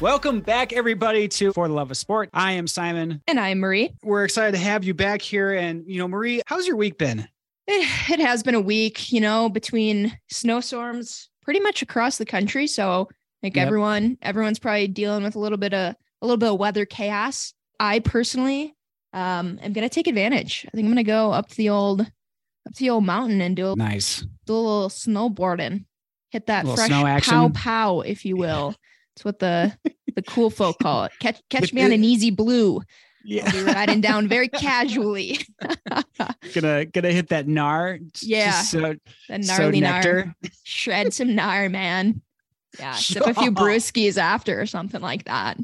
Welcome back, everybody, to For the Love of Sport. I am Simon. And I'm Marie. We're excited to have you back here. And, you know, Marie, how's your week been? It, it has been a week, you know, between snowstorms pretty much across the country. So, like yep. everyone, everyone's probably dealing with a little bit of a little bit of weather chaos. I personally um am gonna take advantage. I think I'm gonna go up to the old up to the old mountain and do a nice do a little snowboarding. Hit that fresh pow pow, if you will. It's what the the cool folk call it. Catch catch me on an easy blue. Yeah, I'll be riding down very casually. gonna gonna hit that gnar. Yeah, so, the gnarly so gnar. Shred some gnar, man. Yeah, sip a few brewskis after or something like that.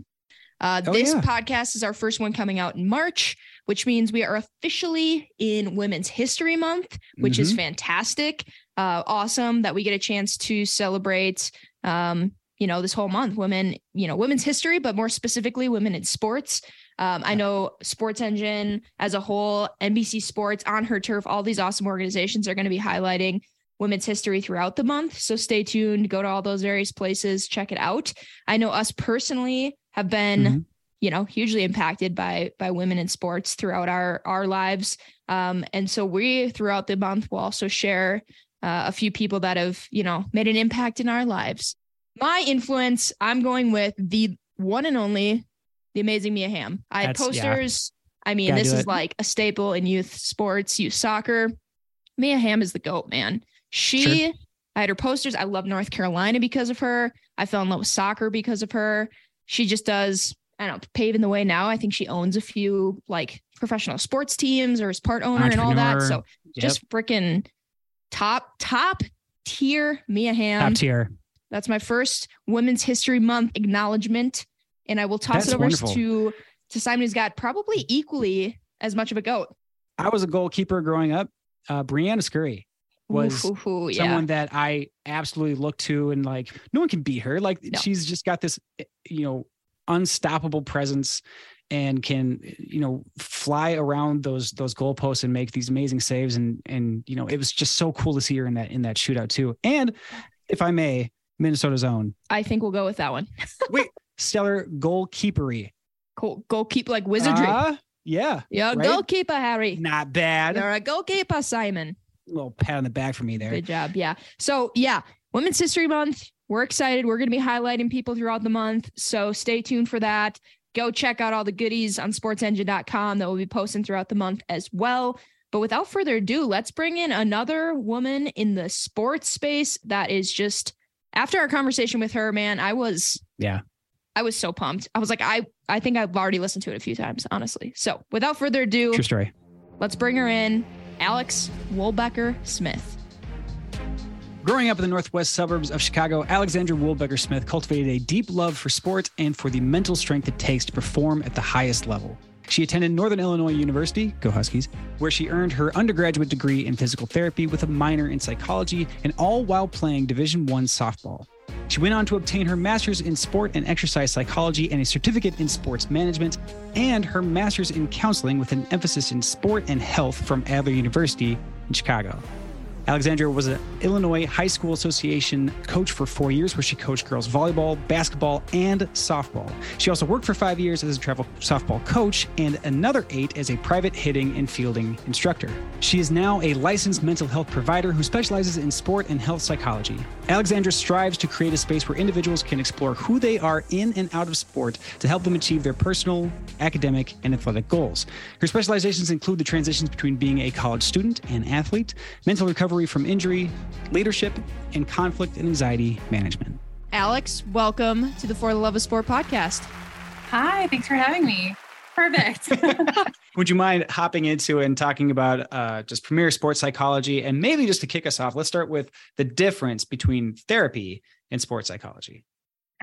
Uh, oh, this yeah. podcast is our first one coming out in March, which means we are officially in Women's History Month, which mm-hmm. is fantastic. Uh, awesome that we get a chance to celebrate um, you know, this whole month, women, you know, women's history, but more specifically, women in sports. Um, I know SportsEngine as a whole, NBC Sports, On Her Turf, all these awesome organizations are going to be highlighting women's history throughout the month. So stay tuned, go to all those various places, check it out. I know us personally have been, mm-hmm. you know, hugely impacted by by women in sports throughout our our lives. Um, and so we throughout the month will also share uh, a few people that have, you know, made an impact in our lives. My influence, I'm going with the one and only, the amazing Mia Hamm. I had posters. Yeah. I mean, Gotta this is it. like a staple in youth sports, youth soccer. Mia Hamm is the GOAT, man. She, sure. I had her posters. I love North Carolina because of her. I fell in love with soccer because of her. She just does, I don't know, paving the way now. I think she owns a few like professional sports teams or is part owner and all that. So yep. just freaking top, top tier Mia Hamm. Top tier. That's my first Women's History Month acknowledgement. And I will toss That's it over wonderful. to, to Simon, who's got probably equally as much of a goat. I was a goalkeeper growing up. Uh, Briana Scurry was ooh, ooh, yeah. someone that I absolutely looked to and like no one can beat her. Like no. she's just got this, you know, unstoppable presence and can you know fly around those those goalposts and make these amazing saves and and you know it was just so cool to see her in that in that shootout too and if i may Minnesota's own. I think we'll go with that one. Wait, stellar goalkeepery. Cool. Goalkeeper like wizardry. Uh, yeah. Yeah, right? goalkeeper, Harry. Not bad. You're a goalkeeper, Simon. A little pat on the back for me there. Good job. Yeah. So yeah, Women's History Month. We're excited. We're going to be highlighting people throughout the month. So stay tuned for that. Go check out all the goodies on sportsengine.com that we'll be posting throughout the month as well. But without further ado, let's bring in another woman in the sports space that is just after our conversation with her, man, I was yeah, I was so pumped. I was like, I I think I've already listened to it a few times, honestly. So without further ado, true story. Let's bring her in, Alex Wulbecker Smith. Growing up in the northwest suburbs of Chicago, Alexandra Wulbecker Smith cultivated a deep love for sport and for the mental strength it takes to perform at the highest level. She attended Northern Illinois University, go Huskies, where she earned her undergraduate degree in physical therapy with a minor in psychology, and all while playing Division 1 softball. She went on to obtain her master's in sport and exercise psychology and a certificate in sports management, and her master's in counseling with an emphasis in sport and health from Adler University in Chicago. Alexandra was an Illinois High School Association coach for four years, where she coached girls volleyball, basketball, and softball. She also worked for five years as a travel softball coach and another eight as a private hitting and fielding instructor. She is now a licensed mental health provider who specializes in sport and health psychology. Alexandra strives to create a space where individuals can explore who they are in and out of sport to help them achieve their personal, academic, and athletic goals. Her specializations include the transitions between being a college student and athlete, mental recovery recovery from injury, leadership, and conflict and anxiety management. Alex, welcome to the For the Love of Sport podcast. Hi, thanks for having me. Perfect. Would you mind hopping into and talking about uh, just premier sports psychology? And maybe just to kick us off, let's start with the difference between therapy and sports psychology.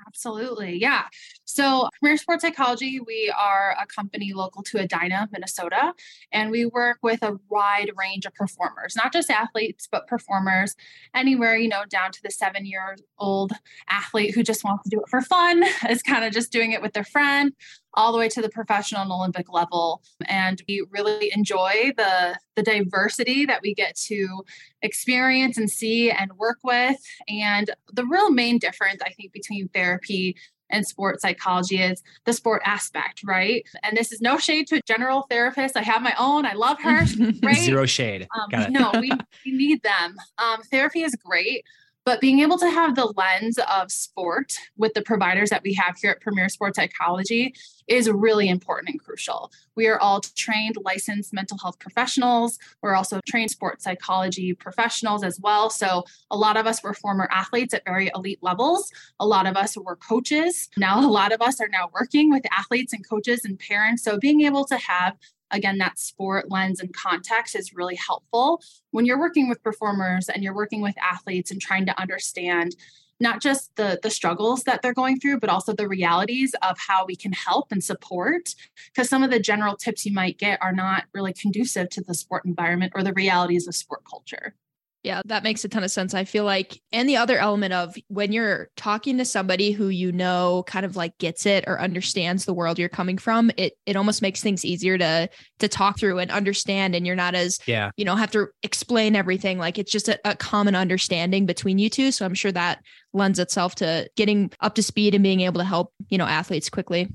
Absolutely. Yeah. So, Premier Sports Psychology, we are a company local to Edina, Minnesota, and we work with a wide range of performers, not just athletes, but performers anywhere, you know, down to the seven year old athlete who just wants to do it for fun, is kind of just doing it with their friend, all the way to the professional and Olympic level. And we really enjoy the, the diversity that we get to experience and see and work with. And the real main difference, I think, between therapy and sports psychology is the sport aspect, right? And this is no shade to a general therapist. I have my own. I love her. Right? Zero shade. Um, no, we, we need them. Um, therapy is great, but being able to have the lens of sport with the providers that we have here at Premier Sports Psychology is really important and crucial. We are all trained licensed mental health professionals. We're also trained sports psychology professionals as well. So, a lot of us were former athletes at very elite levels. A lot of us were coaches. Now, a lot of us are now working with athletes and coaches and parents. So, being able to have again, that sport lens and context is really helpful when you're working with performers and you're working with athletes and trying to understand not just the the struggles that they're going through but also the realities of how we can help and support. Because some of the general tips you might get are not really conducive to the sport environment or the realities of sport culture yeah, that makes a ton of sense. I feel like, and the other element of when you're talking to somebody who you know kind of like gets it or understands the world you're coming from, it it almost makes things easier to to talk through and understand. And you're not as yeah, you know, have to explain everything. Like it's just a, a common understanding between you two. So I'm sure that lends itself to getting up to speed and being able to help you know athletes quickly.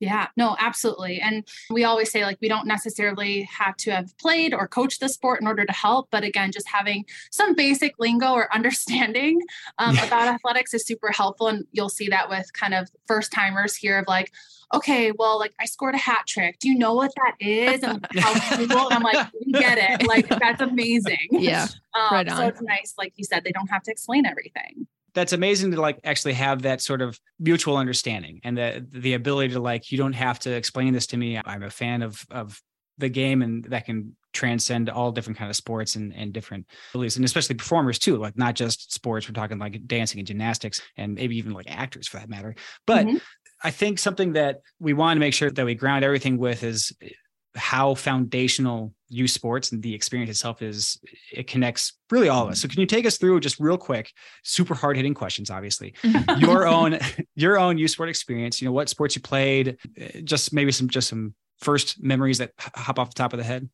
Yeah, no, absolutely. And we always say, like, we don't necessarily have to have played or coached the sport in order to help. But again, just having some basic lingo or understanding um, yeah. about athletics is super helpful. And you'll see that with kind of first timers here of like, okay, well, like I scored a hat trick. Do you know what that is? And how cool? And I'm like, we get it. Like, that's amazing. Yeah. Um, right on. So it's nice, like you said, they don't have to explain everything that's amazing to like actually have that sort of mutual understanding and the the ability to like you don't have to explain this to me. I'm a fan of of the game and that can transcend all different kind of sports and, and different beliefs and especially performers too like not just sports. We're talking like dancing and gymnastics and maybe even like actors for that matter. But mm-hmm. i think something that we want to make sure that we ground everything with is how foundational youth sports and the experience itself is it connects really all of us so can you take us through just real quick super hard hitting questions obviously your own your own youth sport experience you know what sports you played eh, just maybe some just some first memories that hop off the top of the head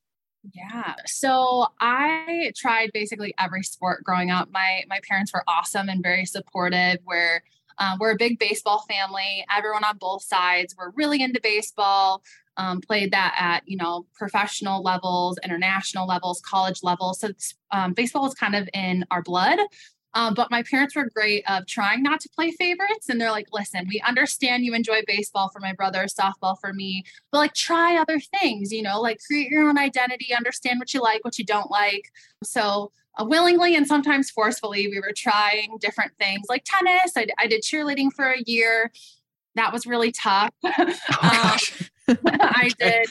yeah. So I tried basically every sport growing up. My my parents were awesome and very supportive. Where um, we're a big baseball family. Everyone on both sides. We're really into baseball. Um, played that at you know professional levels international levels college levels. So um, baseball is kind of in our blood. Um, but my parents were great of trying not to play favorites. And they're like listen we understand you enjoy baseball for my brother softball for me but like try other things you know like create your own identity understand what you like what you don't like. So willingly and sometimes forcefully we were trying different things like tennis I, I did cheerleading for a year that was really tough. Oh, um, I did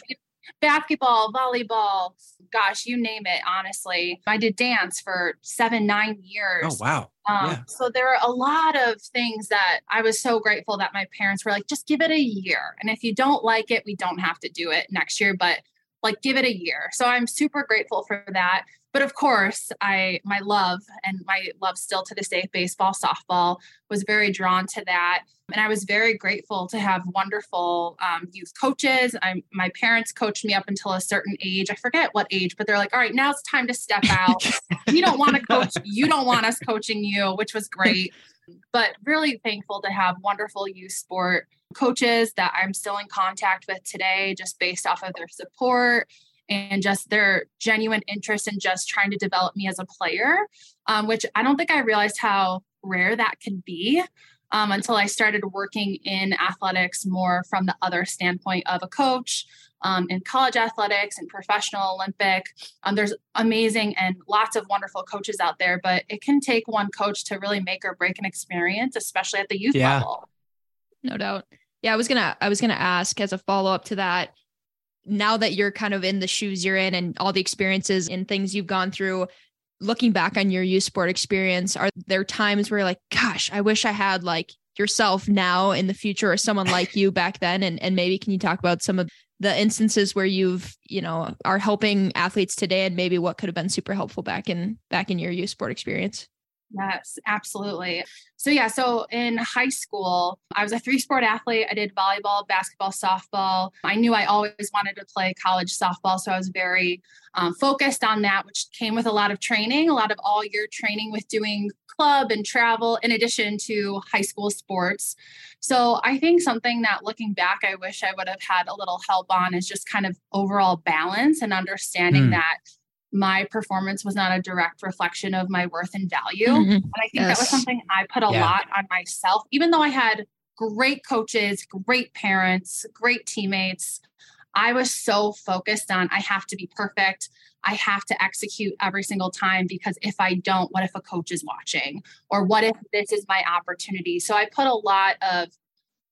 basketball, volleyball, gosh, you name it, honestly. I did dance for seven, nine years. Oh, wow. Um, yeah. So there are a lot of things that I was so grateful that my parents were like, just give it a year. And if you don't like it, we don't have to do it next year, but like give it a year. So I'm super grateful for that. But of course i my love and my love still to this day baseball softball was very drawn to that. And i was very grateful to have wonderful um, youth coaches. I, my parents coached me up until a certain age. I forget what age but they're like all right now it's time to step out. We don't want to coach you don't want us coaching you which was great. But really thankful to have wonderful youth sport coaches that i'm still in contact with today just based off of their support and just their genuine interest in just trying to develop me as a player, um, which I don't think I realized how rare that could be. Um, until I started working in athletics more from the other standpoint of a coach um, in college athletics and professional Olympic. Um, there's amazing and lots of wonderful coaches out there, but it can take one coach to really make or break an experience, especially at the youth yeah. level. No doubt. Yeah, I was gonna I was gonna ask as a follow up to that now that you're kind of in the shoes you're in and all the experiences and things you've gone through, looking back on your youth sport experience, are there times where like, gosh, I wish I had like yourself now in the future or someone like you back then? And and maybe can you talk about some of the instances where you've, you know, are helping athletes today and maybe what could have been super helpful back in back in your youth sport experience? Yes, absolutely. So, yeah, so in high school, I was a three sport athlete. I did volleyball, basketball, softball. I knew I always wanted to play college softball. So, I was very um, focused on that, which came with a lot of training, a lot of all year training with doing club and travel, in addition to high school sports. So, I think something that looking back, I wish I would have had a little help on is just kind of overall balance and understanding mm. that my performance was not a direct reflection of my worth and value. Mm-hmm. And I think yes. that was something I put a yeah. lot on myself, even though I had great coaches, great parents, great teammates. I was so focused on I have to be perfect. I have to execute every single time because if I don't, what if a coach is watching? Or what if this is my opportunity? So I put a lot of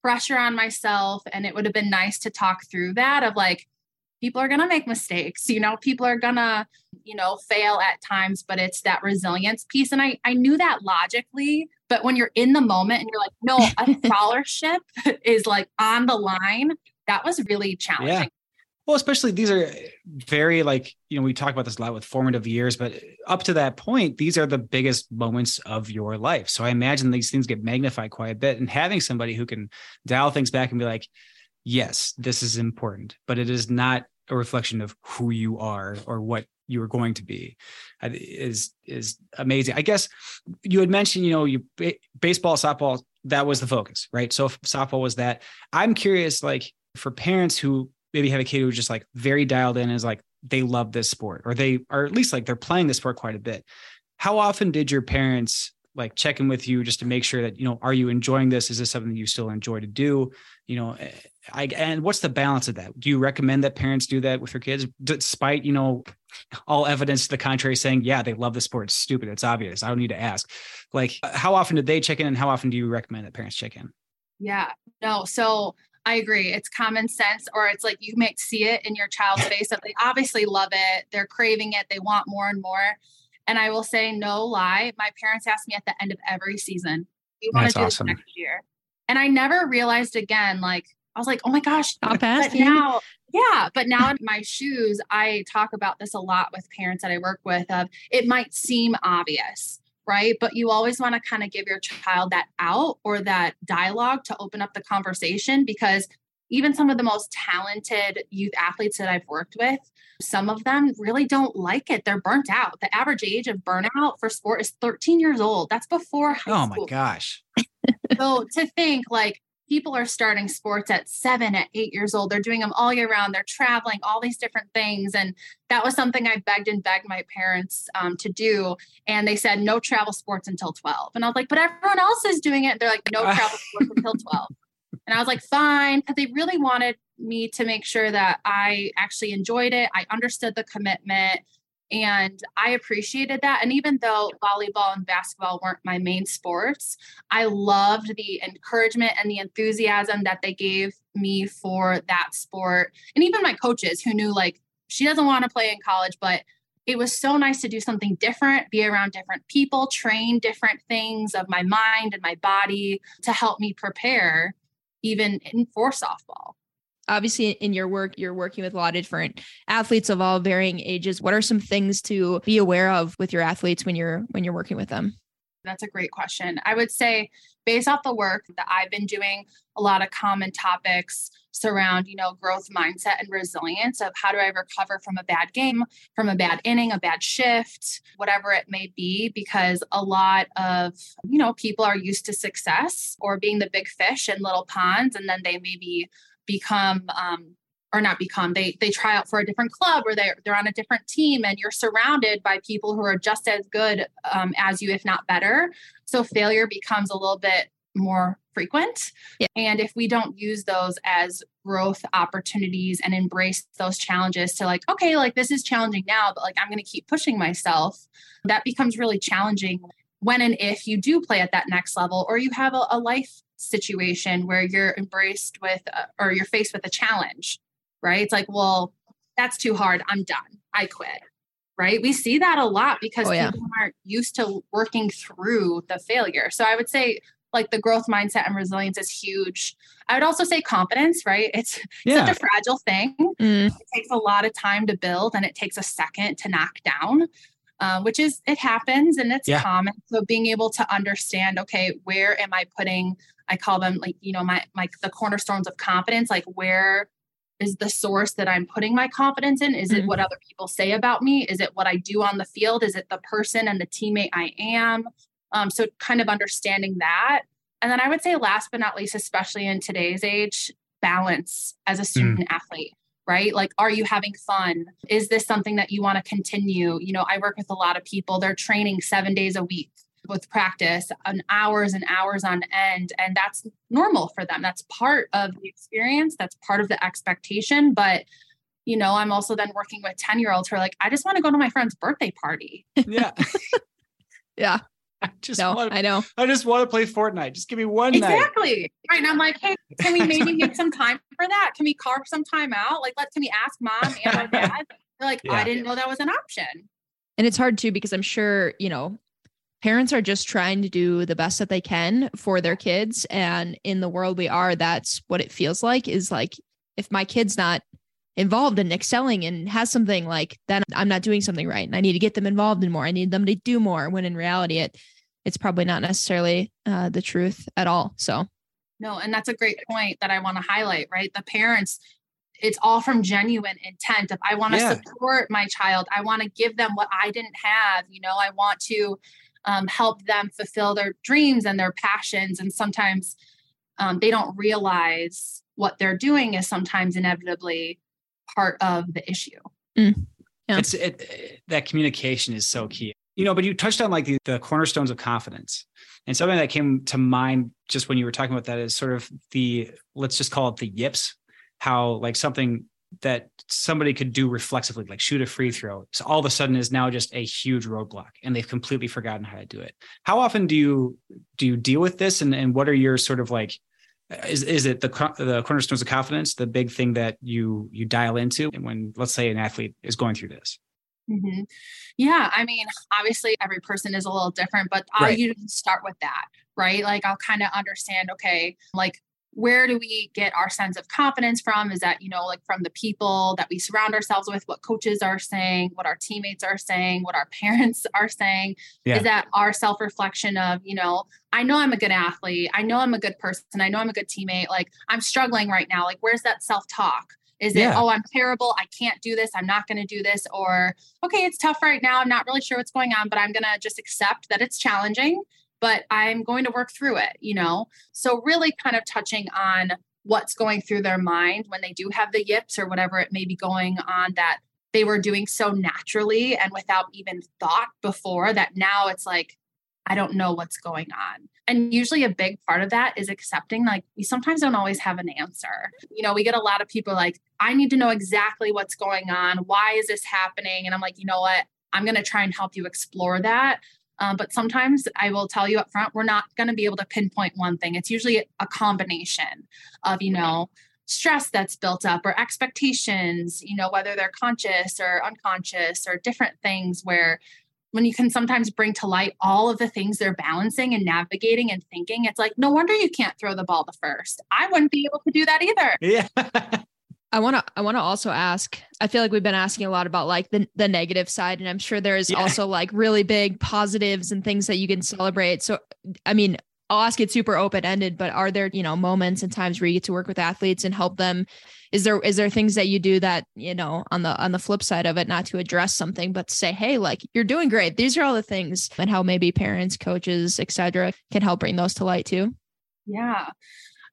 pressure on myself. And it would have been nice to talk through that of like, people are going to make mistakes you know people are going to you know fail at times but it's that resilience piece. And i i knew that logically but when you're in the moment and you're like no a scholarship is like on the line that was really challenging. Yeah. well especially these are very like you know we talk about this a lot with formative years but up to that point these are the biggest moments of your life. So i imagine these things get magnified quite a bit. And having somebody who can dial things back and be like yes, this is important, but it is not a reflection of who you are or what you are going to be is is amazing. I guess you had mentioned, you know, you baseball, softball, that was the focus, right? So softball was that. I'm curious, like for parents who maybe have a kid who's just like very dialed in, is like they love this sport, or they are at least like they're playing the sport quite a bit. How often did your parents like check in with you just to make sure that you know are you enjoying this is this something that you still enjoy to do you know eh, I, and what's the balance of that do you recommend that parents do that with their kids despite you know all evidence to the contrary saying yeah they love the sport it's stupid it's obvious i don't need to ask like how often do they check in and how often do you recommend that parents check in yeah no so I agree. It's common sense, or it's like you might see it in your child's face that they obviously love it. They're craving it. They want more and more. And I will say, no lie, my parents asked me at the end of every season, "Do "You want to do awesome. this next year?" And I never realized again, like I was like, "Oh my gosh!" Stop but now, yeah, but now in my shoes, I talk about this a lot with parents that I work with. Of it might seem obvious, right? But you always want to kind of give your child that out or that dialogue to open up the conversation because even some of the most talented youth athletes that I've worked with, some of them really don't like it. They're burnt out. The average age of burnout for sport is 13 years old. That's before high school. oh school. my gosh. so to think like people are starting sports at seven, at eight years old. They're doing them all year round. They're traveling, all these different things. And that was something I begged and begged my parents um, to do. And they said, no travel sports until 12. And I was like, but everyone else is doing it. They're like, no travel sports until 12. And I was like, fine, because they really wanted me to make sure that I actually enjoyed it. I understood the commitment and I appreciated that. And even though volleyball and basketball weren't my main sports, I loved the encouragement and the enthusiasm that they gave me for that sport. And even my coaches who knew, like, she doesn't want to play in college, but it was so nice to do something different, be around different people, train different things of my mind and my body to help me prepare even in for softball. Obviously in your work you're working with a lot of different athletes of all varying ages. What are some things to be aware of with your athletes when you're when you're working with them? That's a great question. I would say based off the work that i've been doing a lot of common topics surround you know growth mindset and resilience of how do i recover from a bad game from a bad inning a bad shift whatever it may be because a lot of you know people are used to success or being the big fish in little ponds and then they maybe become um, or not become they they try out for a different club or they're they're on a different team and you're surrounded by people who are just as good um, as you if not better. So failure becomes a little bit more frequent. Yeah. and if we don't use those as growth opportunities and embrace those challenges to like okay like this is challenging now but like i'm going to keep pushing myself that becomes really challenging when and if you do play at that next level or you have a, a life situation where you're embraced with uh, or you're faced with a challenge, right? It's like, well, that's too hard. I'm done. I quit. Right. We see that a lot because oh, yeah. people aren't used to working through the failure. So I would say like the growth mindset and resilience is huge. I would also say confidence, right? It's yeah. such a fragile thing. Mm. It takes a lot of time to build and it takes a second to knock down. uh, which is it happens and it's yeah. common. So being able to understand, okay, where am I putting? I call them like you know my my the cornerstones of confidence. Like where is the source that I'm putting my confidence in? Is mm-hmm. it what other people say about me? Is it what I do on the field? Is it the person and the teammate I am? Um, so kind of understanding that. And then I would say last but not least, especially in today's age, balance as a student mm. athlete right? Like, are you having fun? Is this something that you want to continue? You know, I work with a lot of people, they're training seven days a week with practice and hours and hours on end. And that's normal for them. That's part of the experience, that's part of the expectation. But you know, I'm also then working with 10 year olds who are like, I just want to go to my friend's birthday party. Yeah. yeah. I just no, want to, I know. I just want to play Fortnite. Just give me one night. exactly. Night. Right. And I'm like, hey, can we maybe make some time for that? Can we carve some time out? Like, let can we ask mom and our dad? They're like, yeah. I didn't know that was an option. And it's hard too because I'm sure, you know, parents are just trying to do the best that they can for their kids. And in the world we are, that's what it feels like is like if my kid's not involved in excelling and has something like then I'm not doing something right and I need to get them involved in more. I need them to do more when in reality it it's probably not necessarily uh, the truth at all. So no, and that's a great point that I want to highlight, right? The parents it's all from genuine intent if i want to yeah. support my child i want to give them what i didn't have you know i want to um, help them fulfill their dreams and their passions and sometimes um, they don't realize what they're doing is sometimes inevitably part of the issue. Mm. Yeah. It's it, that communication is so key. You know, but you touched on like the, the cornerstones of confidence. And something that came to mind just when you were talking about that is sort of the let's just call it the yips, how like something that somebody could do reflexively, like shoot a free throw, so all of a sudden is now just a huge roadblock, and they've completely forgotten how to do it. How often do you do you deal with this, and and what are your sort of like is is it the the cornerstones of confidence the big thing that you you dial into when let's say an athlete is going through this mm-hmm. yeah i mean obviously every person is a little different but i right. usually start with that right like i'll kind of understand okay like where do we get our sense of confidence from? Is that you know like from the people that we surround ourselves with what coaches are saying what our teammates are saying what our parents are saying? Yeah. is that our self-reflection of you know i know i'm a good athlete. I know i'm a good person. I know i'm a good teammate. Like i'm struggling right now. Like where's that self-talk? Is yeah. it oh i'm terrible. I can't do this. I'm not going to do this. Or okay it's tough right now. I'm not really sure what's going on but i'm going to just accept that it's challenging but I'm going to work through it, you know? So, really kind of touching on what's going through their mind when they do have the yips or whatever it may be going on that they were doing so naturally and without even thought before that now it's like, I don't know what's going on. And usually a big part of that is accepting, like, we sometimes don't always have an answer. You know, we get a lot of people like, I need to know exactly what's going on. Why is this happening? And I'm like, you know what? I'm going to try and help you explore that. Um, but sometimes I will tell you up front, we're not going to be able to pinpoint one thing. It's usually a combination of, you know, stress that's built up or expectations, you know, whether they're conscious or unconscious or different things where when you can sometimes bring to light all of the things they're balancing and navigating and thinking, it's like, no wonder you can't throw the ball the first. I wouldn't be able to do that either. Yeah. I want to I want to also ask I feel like we've been asking a lot about like the the negative side and I'm sure there's yeah. also like really big positives and things that you can celebrate. So I mean, I'll ask it super open ended, but are there, you know, moments and times where you get to work with athletes and help them is there is there things that you do that, you know, on the on the flip side of it not to address something but to say, "Hey, like you're doing great. These are all the things." And how maybe parents, coaches, etc. can help bring those to light too? Yeah.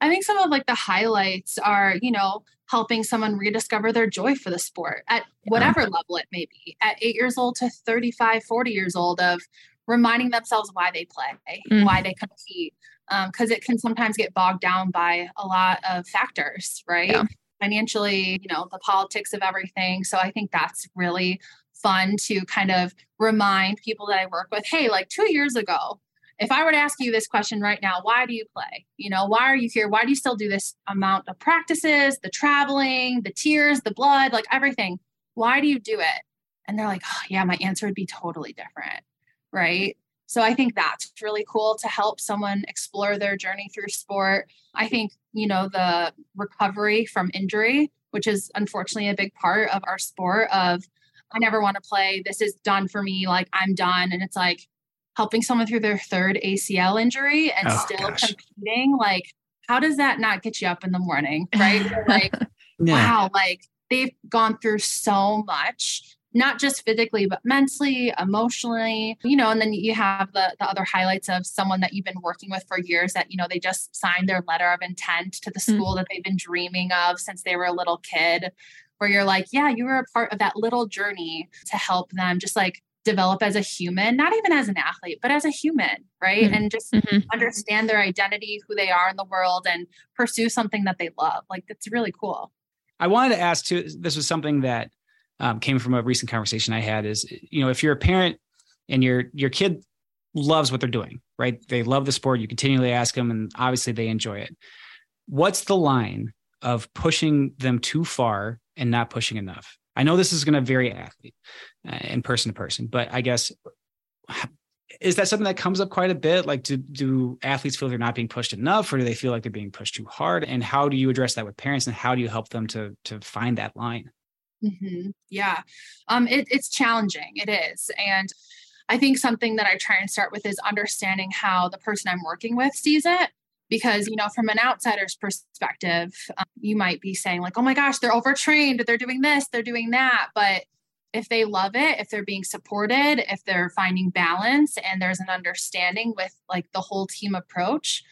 I think some of like the highlights are, you know, helping someone rediscover their joy for the sport at whatever level it may be, at eight years old to 35, 40 years old, of reminding themselves why they play, mm. why they compete. Because um, it can sometimes get bogged down by a lot of factors, right? Yeah. Financially, you know, the politics of everything. So I think that's really fun to kind of remind people that I work with hey, like two years ago, if I were to ask you this question right now, why do you play? You know, why are you here? Why do you still do this amount of practices, the traveling, the tears, the blood, like everything? Why do you do it? And they're like, oh, yeah, my answer would be totally different. Right. So I think that's really cool to help someone explore their journey through sport. I think, you know, the recovery from injury, which is unfortunately a big part of our sport of I never want to play. This is done for me. Like I'm done. And it's like helping someone through their third ACL injury and oh, still gosh. competing. Like, how does that not get you up in the morning? Right. like, yeah. wow, like they've gone through so much not just physically but mentally emotionally you know and then you have the the other highlights of someone that you've been working with for years that you know they just signed their letter of intent to the school mm-hmm. that they've been dreaming of since they were a little kid where you're like yeah you were a part of that little journey to help them just like develop as a human not even as an athlete but as a human right mm-hmm. and just mm-hmm. understand their identity who they are in the world and pursue something that they love like that's really cool i wanted to ask too this was something that um, came from a recent conversation I had is, you know, if you're a parent and your your kid loves what they're doing, right? They love the sport. You continually ask them, and obviously they enjoy it. What's the line of pushing them too far and not pushing enough? I know this is going to vary athlete uh, and person to person, but I guess is that something that comes up quite a bit? Like, do do athletes feel they're not being pushed enough, or do they feel like they're being pushed too hard? And how do you address that with parents, and how do you help them to to find that line? Mm-hmm. Yeah, um, it, it's challenging. It is, and I think something that I try and start with is understanding how the person I'm working with sees it. Because you know, from an outsider's perspective, um, you might be saying like, "Oh my gosh, they're overtrained. They're doing this. They're doing that." But if they love it, if they're being supported, if they're finding balance, and there's an understanding with like the whole team approach,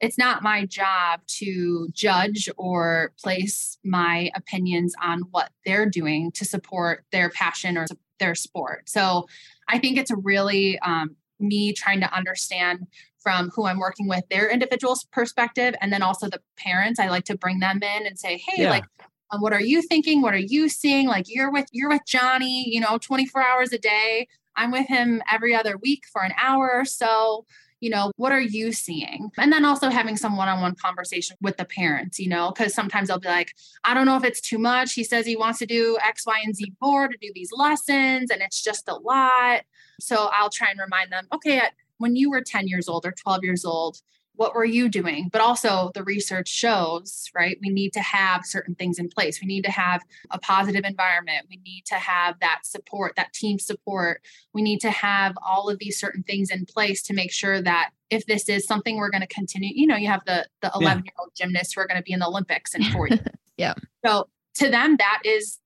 it's not my job to judge or place my opinions on what they're doing to support their passion or their sport. So I think it's really um, me trying to understand from who I'm working with their individual perspective and then also the parents. I like to bring them in and say, hey, yeah. like, um, what are you thinking? What are you seeing? Like you're with you're with Johnny, you know, 24 hours a day. I'm with him every other week for an hour or so you know, what are you seeing? And then also having some one on one conversation with the parents, you know, because sometimes they'll be like, I don't know if it's too much. He says he wants to do X, Y, and Z board to do these lessons, and it's just a lot. So I'll try and remind them, okay, when you were 10 years old or 12 years old, what were you doing? But also, the research shows, right? We need to have certain things in place. We need to have a positive environment. We need to have that support, that team support. We need to have all of these certain things in place to make sure that if this is something we're going to continue, you know, you have the the 11 year old gymnasts who are going to be in the Olympics in four years. yeah. So to them, that is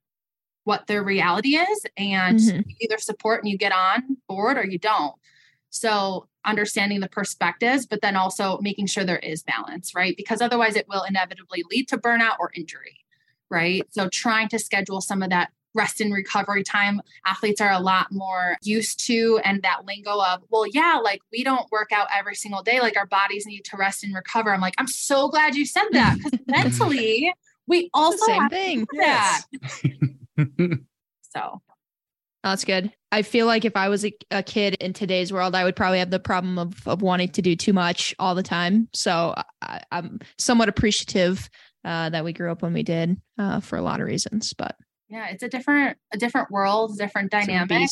what their reality is, and mm-hmm. you either support and you get on board or you don't. So understanding the perspectives, but then also making sure there is balance, right? Because otherwise it will inevitably lead to burnout or injury, right? So trying to schedule some of that rest and recovery time athletes are a lot more used to and that lingo of well yeah like we don't work out every single day like our bodies need to rest and recover i'm like i'm so glad you said that because mentally we also same thing that so that's good. I feel like if I was a, a, kid in today's world, I would probably have the problem of of wanting to do too much all the time. So I, am somewhat appreciative uh, that we grew up when we did uh, for a lot of reasons. But yeah, it's a different a different world, different dynamic.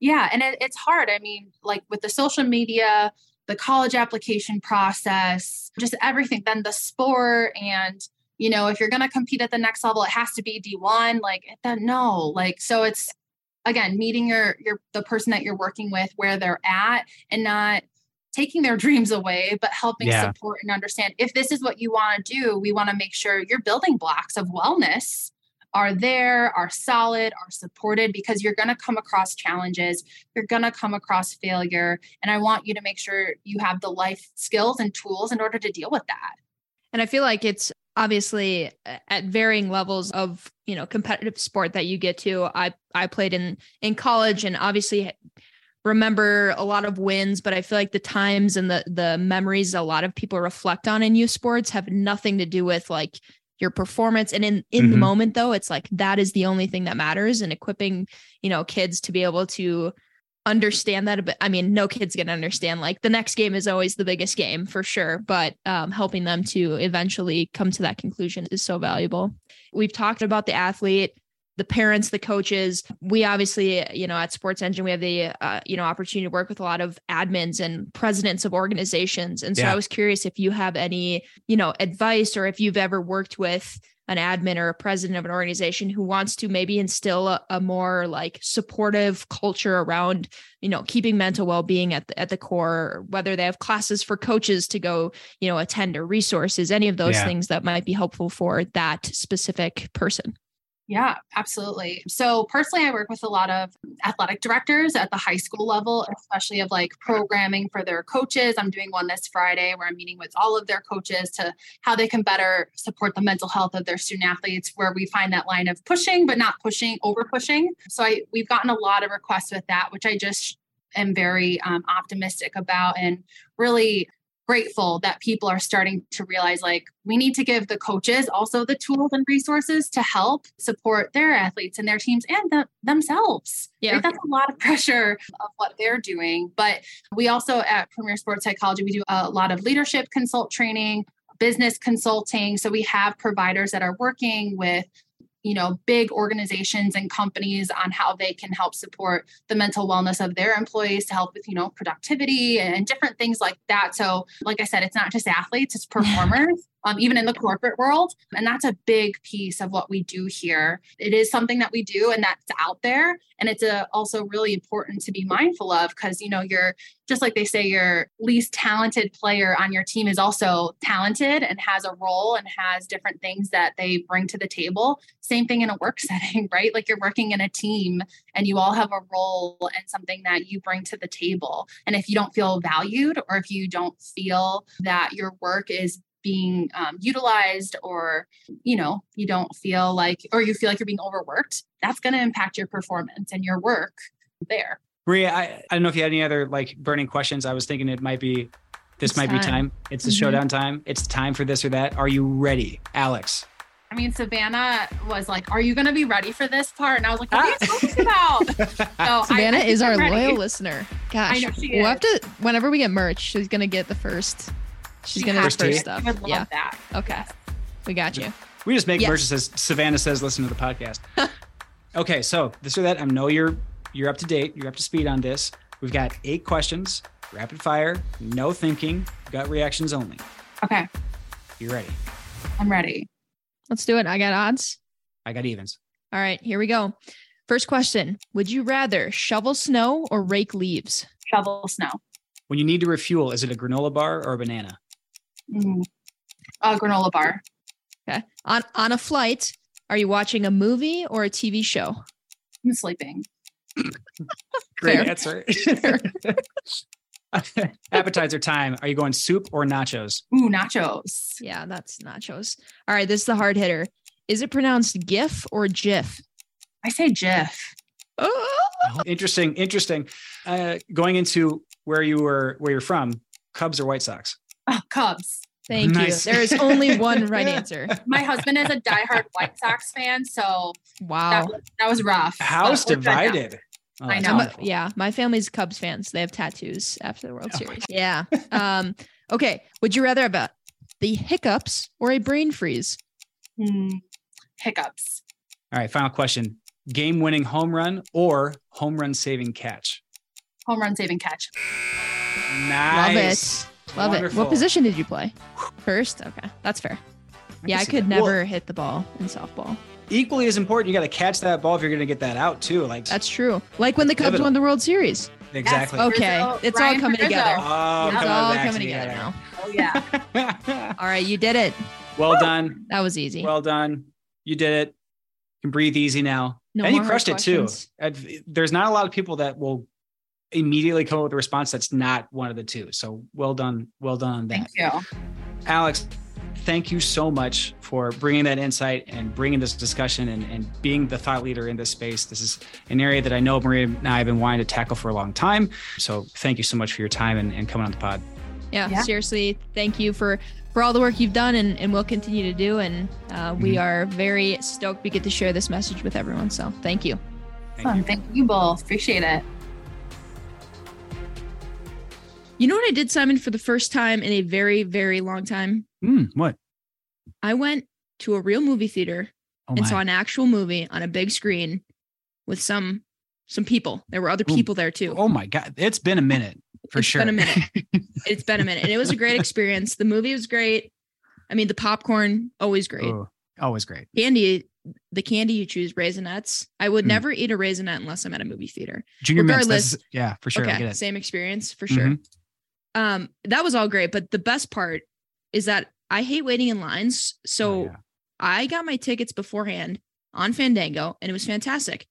yeah, and it, it's hard. I mean, like with the social media, the college application process, just everything. Then the sport and you know if you're going to compete at the next level it has to be d1 like no like so it's again meeting your your the person that you're working with where they're at and not taking their dreams away but helping yeah. support and understand if this is what you want to do we want to make sure your building blocks of wellness are there are solid are supported because you're going to come across challenges you're going to come across failure and i want you to make sure you have the life skills and tools in order to deal with that and i feel like it's obviously at varying levels of you know competitive sport that you get to i i played in in college and obviously remember a lot of wins but i feel like the times and the the memories a lot of people reflect on in youth sports have nothing to do with like your performance and in in mm-hmm. the moment though it's like that is the only thing that matters and equipping you know kids to be able to understand that a bit. I mean, no kid's gonna understand. Like the next game is always the biggest game for sure, but um, helping them to eventually come to that conclusion is so valuable. We've talked about the athlete, the parents, the coaches. We obviously, you know, at SportsEngine, we have the uh, you know opportunity to work with a lot of admins and presidents of organizations. And so yeah. I was curious if you have any, you know, advice or if you've ever worked with an admin or a president of an organization who wants to maybe instill a, a more like supportive culture around you know keeping mental well-being at the, at the core whether they have classes for coaches to go you know attend or resources any of those yeah. things that might be helpful for that specific person yeah, absolutely. So personally, I work with a lot of athletic directors at the high school level, especially of like programming for their coaches. I'm doing one this Friday where I'm meeting with all of their coaches to how they can better support the mental health of their student athletes, where we find that line of pushing, but not pushing, over pushing. So I we've gotten a lot of requests with that, which I just am very um, optimistic about and really grateful that people are starting to realize like we need to give the coaches also the tools and resources to help support their athletes and their teams and the, themselves. Yeah. Right? That's a lot of pressure of what they're doing. But we also at Premier Sports Psychology, we do a lot of leadership consult training, business consulting. So we have providers that are working with you know big organizations and companies on how they can help support the mental wellness of their employees to help with you know productivity and different things like that. So like i said it's not just athletes it's performers um, even in the corporate world. And that's a big piece of what we do here. It is something that we do and that's out there. And it's a, also really important to be mindful of because, you know, you're just like they say, your least talented player on your team is also talented and has a role and has different things that they bring to the table. Same thing in a work setting, right? Like you're working in a team and you all have a role and something that you bring to the table. And if you don't feel valued or if you don't feel that your work is being um, utilized or you know you don't feel like or you feel like you're being overworked that's going to impact your performance and your work there maria I, I don't know if you had any other like burning questions i was thinking it might be this it's might time. be time it's the mm-hmm. showdown time it's time for this or that are you ready alex I mean, Savannah was like, "Are you going to be ready for this part?" And I was like, "What are you ah. talking about?" So Savannah I, I is our ready. loyal listener. Gosh, we'll have to. Whenever we get merch, she's going to get the first She's gonna have first stuff. I love yeah. that. Okay. We got you. We just make yes. merch says Savannah says listen to the podcast. okay, so this or that. I know you're you're up to date. You're up to speed on this. We've got eight questions, rapid fire, no thinking, gut reactions only. Okay. You ready? I'm ready. Let's do it. I got odds. I got evens. All right, here we go. First question Would you rather shovel snow or rake leaves? Shovel snow. When you need to refuel, is it a granola bar or a banana? Mm. A granola bar. Okay. On on a flight, are you watching a movie or a TV show? I'm sleeping. Great answer. Appetizer time. Are you going soup or nachos? Ooh, nachos. Yeah, that's nachos. All right, this is the hard hitter. Is it pronounced GIF or GIF? I say GIF. Oh. Interesting. Interesting. Uh, going into where you were, where you're from, Cubs or White Sox? Oh, Cubs. Thank nice. you. There is only one right answer. My husband is a diehard White Sox fan, so wow, that was, that was rough. House divided. Oh, I know. A, yeah, my family's Cubs fans. They have tattoos after the World oh Series. Yeah. Um, okay. Would you rather have a, the hiccups or a brain freeze? Mm, hiccups. All right. Final question: Game-winning home run or home run saving catch? Home run saving catch. Nice. Love it. Wonderful. it. What position did you play? First? Okay. That's fair. I yeah, I could never well, hit the ball in softball. Equally as important, you got to catch that ball if you're going to get that out too. Like That's true. Like when the Cubs pivotal. won the World Series. Exactly. Yes, okay. it's Ryan all coming together. Oh, it's coming all coming together. together now. Oh yeah. all right, you did it. Well done. That was easy. Well done. You did it. You can breathe easy now. No and you crushed it too. There's not a lot of people that will immediately come up with a response that's not one of the two. So well done, well done on that. Thank you, Alex. Thank you so much for bringing that insight and bringing this discussion and, and being the thought leader in this space. This is an area that I know Maria and I have been wanting to tackle for a long time. So thank you so much for your time and, and coming on the pod. Yeah, yeah, seriously, thank you for for all the work you've done and, and will continue to do. And uh, we mm-hmm. are very stoked we get to share this message with everyone. So thank you. Thank you. Thank you both. Appreciate it. You know what I did, Simon, for the first time in a very, very long time? Mm, what? I went to a real movie theater oh and saw an actual movie on a big screen with some some people. There were other people there too. Oh my god, it's been a minute for it's sure. It's been a minute. it's been a minute, and it was a great experience. The movie was great. I mean, the popcorn always great. Oh, Always great. Candy, the candy you choose, raisinets. I would mm. never eat a raisinette unless I'm at a movie theater. Junior Regardless, mints, yeah, for sure. Okay, same experience for sure. Mm-hmm. Um, that was all great, but the best part is that I hate waiting in lines. So oh, yeah. I got my tickets beforehand on Fandango, and it was fantastic.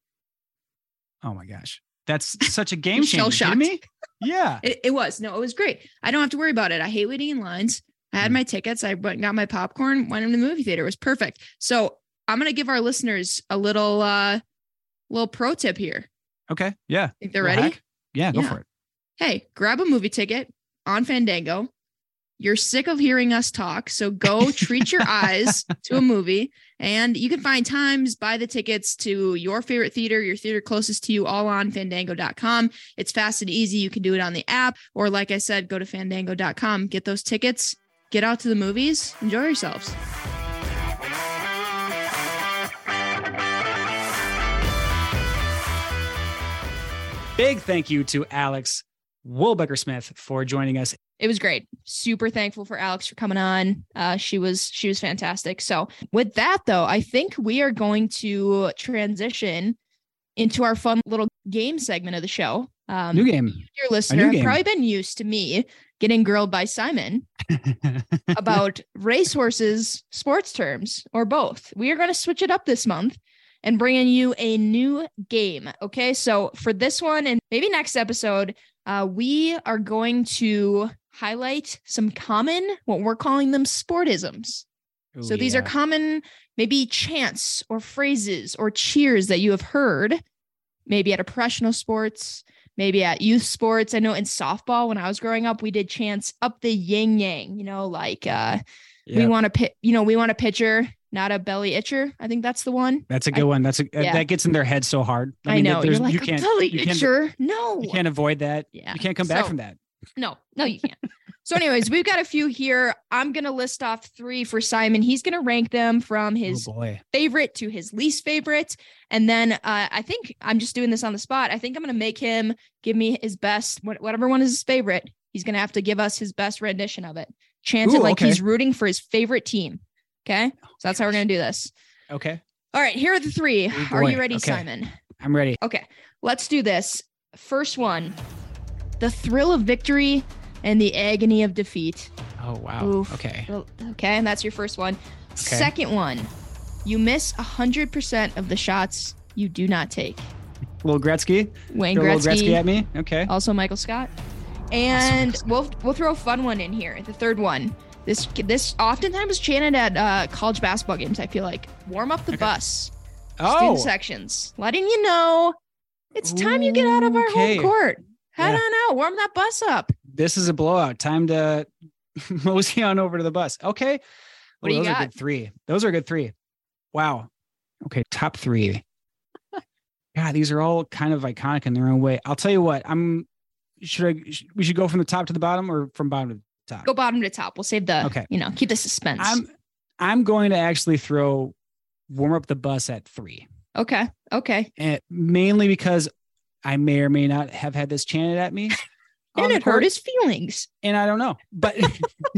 Oh my gosh, that's such a game changer. me? Yeah, it, it was. No, it was great. I don't have to worry about it. I hate waiting in lines. I had mm. my tickets. I went got my popcorn, went in the movie theater. It was perfect. So I'm gonna give our listeners a little uh little pro tip here. Okay. Yeah. Think they're ready? Hack? Yeah, go yeah. for it. Hey, grab a movie ticket on Fandango. You're sick of hearing us talk, so go treat your eyes to a movie. And you can find times, buy the tickets to your favorite theater, your theater closest to you, all on fandango.com. It's fast and easy. You can do it on the app, or like I said, go to fandango.com, get those tickets, get out to the movies, enjoy yourselves. Big thank you to Alex Wulbecker Smith for joining us. It was great. Super thankful for Alex for coming on. Uh, she was she was fantastic. So with that though, I think we are going to transition into our fun little game segment of the show. Um, new game. Your listener have probably been used to me getting grilled by Simon about racehorses, sports terms, or both. We are going to switch it up this month and bringing you a new game. Okay. So for this one and maybe next episode, uh, we are going to highlight some common, what we're calling them sportisms. Ooh, so these yeah. are common, maybe chants or phrases or cheers that you have heard, maybe at a professional sports, maybe at youth sports. I know in softball when I was growing up, we did chants up the yin yang, you know, like uh, yep. we want to pit, you know, we want a pitcher, not a belly itcher. I think that's the one. That's a good I, one. That's a yeah. that gets in their head so hard. I, mean, I know. You're like, you can't, belly you can't, itcher. No, you can't avoid that. Yeah, you can't come back so, from that. No, no, you can't. so, anyways, we've got a few here. I'm gonna list off three for Simon. He's gonna rank them from oh, his oh favorite to his least favorite, and then uh, I think I'm just doing this on the spot. I think I'm gonna make him give me his best, whatever one is his favorite. He's gonna have to give us his best rendition of it. Chant Ooh, it like okay. he's rooting for his favorite team. Okay. Oh, so that's how we're going to do this. Okay. All right. Here are the three. Oh, are you ready, okay. Simon? I'm ready. Okay. Let's do this. First one the thrill of victory and the agony of defeat. Oh, wow. Oof. Okay. Okay. And that's your first one. Okay. Second one you miss 100% of the shots you do not take. Little Gretzky. Wayne Gretzky. Gretzky at me. Okay. Also Michael Scott. And we'll we'll throw a fun one in here. The third one. This this oftentimes chanted at uh, college basketball games. I feel like warm up the okay. bus. Oh. Student sections, letting you know it's time you get out of our okay. home court. Head yeah. on out, warm that bus up. This is a blowout. Time to mosey on over to the bus. Okay. What you those got? Are good three. Those are good three. Wow. Okay, top three. God, these are all kind of iconic in their own way. I'll tell you what. I'm. Should I? We should go from the top to the bottom, or from bottom to top? Go bottom to top. We'll save the okay. You know, keep the suspense. I'm I'm going to actually throw warm up the bus at three. Okay. Okay. And mainly because I may or may not have had this chanted at me. and it hurt his feelings. And I don't know, but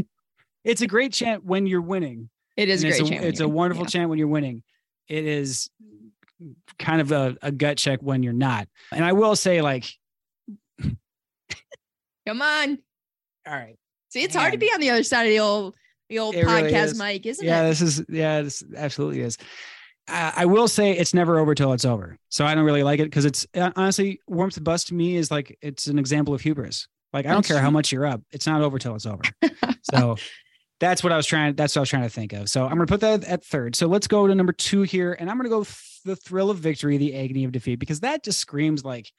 it's a great chant when you're winning. It is great it's a, chant. It's a wonderful yeah. chant when you're winning. It is kind of a, a gut check when you're not. And I will say, like, come on. All right. See, it's Man. hard to be on the other side of the old the old it podcast really is. mic, isn't yeah, it? Yeah, this is yeah, this absolutely is. I will say it's never over till it's over. So I don't really like it because it's uh, honestly warmth the bus to me is like it's an example of hubris. Like I don't care how much you're up, it's not over till it's over. so that's what I was trying. That's what I was trying to think of. So I'm going to put that at third. So let's go to number two here, and I'm going to go the thrill of victory, the agony of defeat, because that just screams like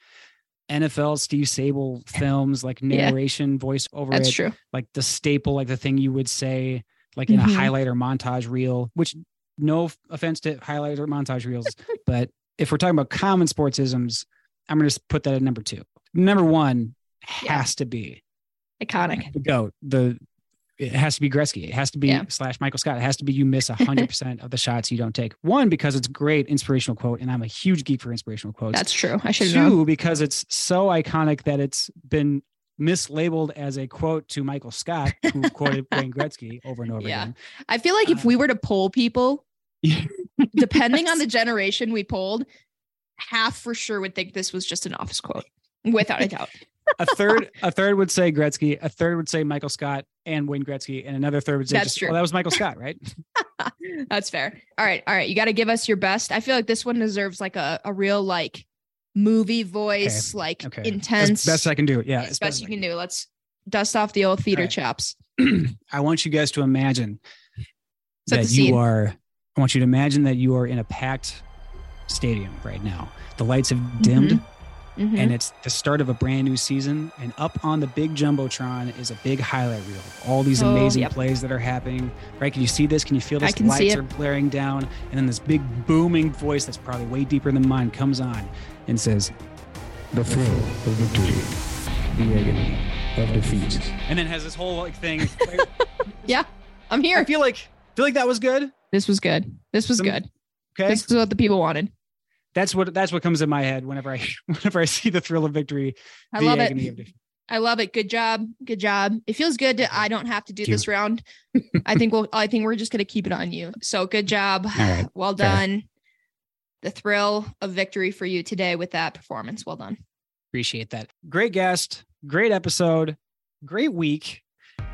NFL Steve Sabol films, like narration, yeah. voice over That's it. true. Like the staple, like the thing you would say, like in mm-hmm. a highlight or montage reel, which no offense to highlight or montage reels, but if we're talking about common sportsisms, I'm going to put that at number two. Number one has yeah. to be iconic. The goat, the it has to be Gretzky. It has to be yeah. slash Michael Scott. It has to be you miss hundred percent of the shots you don't take. One because it's great inspirational quote, and I'm a huge geek for inspirational quotes. That's true. I should two because it's so iconic that it's been mislabeled as a quote to Michael Scott, who quoted Wayne Gretzky over and over yeah. again. I feel like if uh, we were to poll people depending on the generation we polled, half for sure would think this was just an office quote, without a doubt. A third, a third would say Gretzky. A third would say Michael Scott and Wayne Gretzky, and another third would say, That's just, true. "Oh, that was Michael Scott, right?" That's fair. All right, all right. You got to give us your best. I feel like this one deserves like a, a real like movie voice, like Okay. intense. As best I can do. Yeah, as best you can do. Let's dust off the old theater right. chaps. I want you guys to imagine Set that you are. I want you to imagine that you are in a packed stadium right now. The lights have dimmed, mm-hmm. Mhm. and it's the start of a brand new season. And up on the big jumbotron is a big highlight reel. All these Oh, amazing yep. plays that are happening. Right? Can you see this? Can you feel I this? lights are blaring down, and then this big booming voice that's probably way deeper than mine comes on and says, The thrill of victory, the agony of defeat. and then has this whole like thing. Yeah, I'm here. I feel like feel like that was good. This was good. This was Some- good. Okay. This is what the people wanted. That's what that's what comes in my head whenever I whenever I see the thrill of victory. I love it. I love it. Good job. Good job. It feels good. To, I don't have to do this round. I think we'll. I think we're just gonna keep it on you. So good job. Right. Well fair. done. The thrill of victory for you today with that performance. Well done. Appreciate that. Great guest, great episode, great week.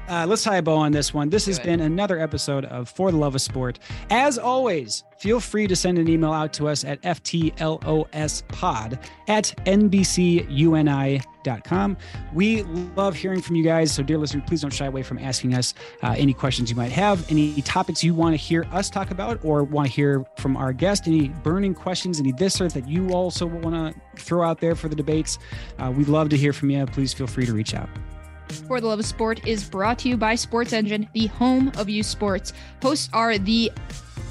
Uh, let's tie a bow on this one. This has been another episode of For the Love of Sport. As always, feel free to send an email out to us at ftlospod at nbcuni.com. We love hearing from you guys. So, dear listener, please don't shy away from asking us uh, any questions you might have, any topics you want to hear us talk about, or want to hear from our guest, any burning questions, any this or that you also want to throw out there for the debates. Uh, we'd love to hear from you. Please feel free to reach out. For the Love of Sport is brought to you by SportsEngine, the home of youth sports. Hosts are the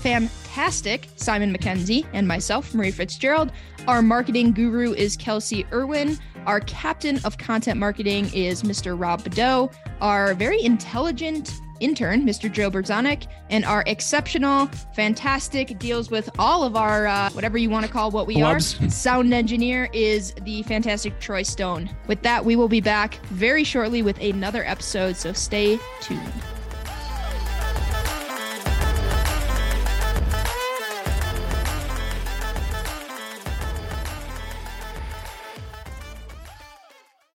fantastic Simon McKenzie and myself, Marie Fitzgerald. Our marketing guru is Kelsey Irwin. Our captain of content marketing is Mr. Rob Bedeau. Our very intelligent intern, Mr. Joe Berzanik, and our exceptional, fantastic, deals with all of our uh, whatever you want to call what we Blubs. are. Sound engineer is the fantastic Troy Stone. With that, we will be back very shortly with another episode, so stay tuned.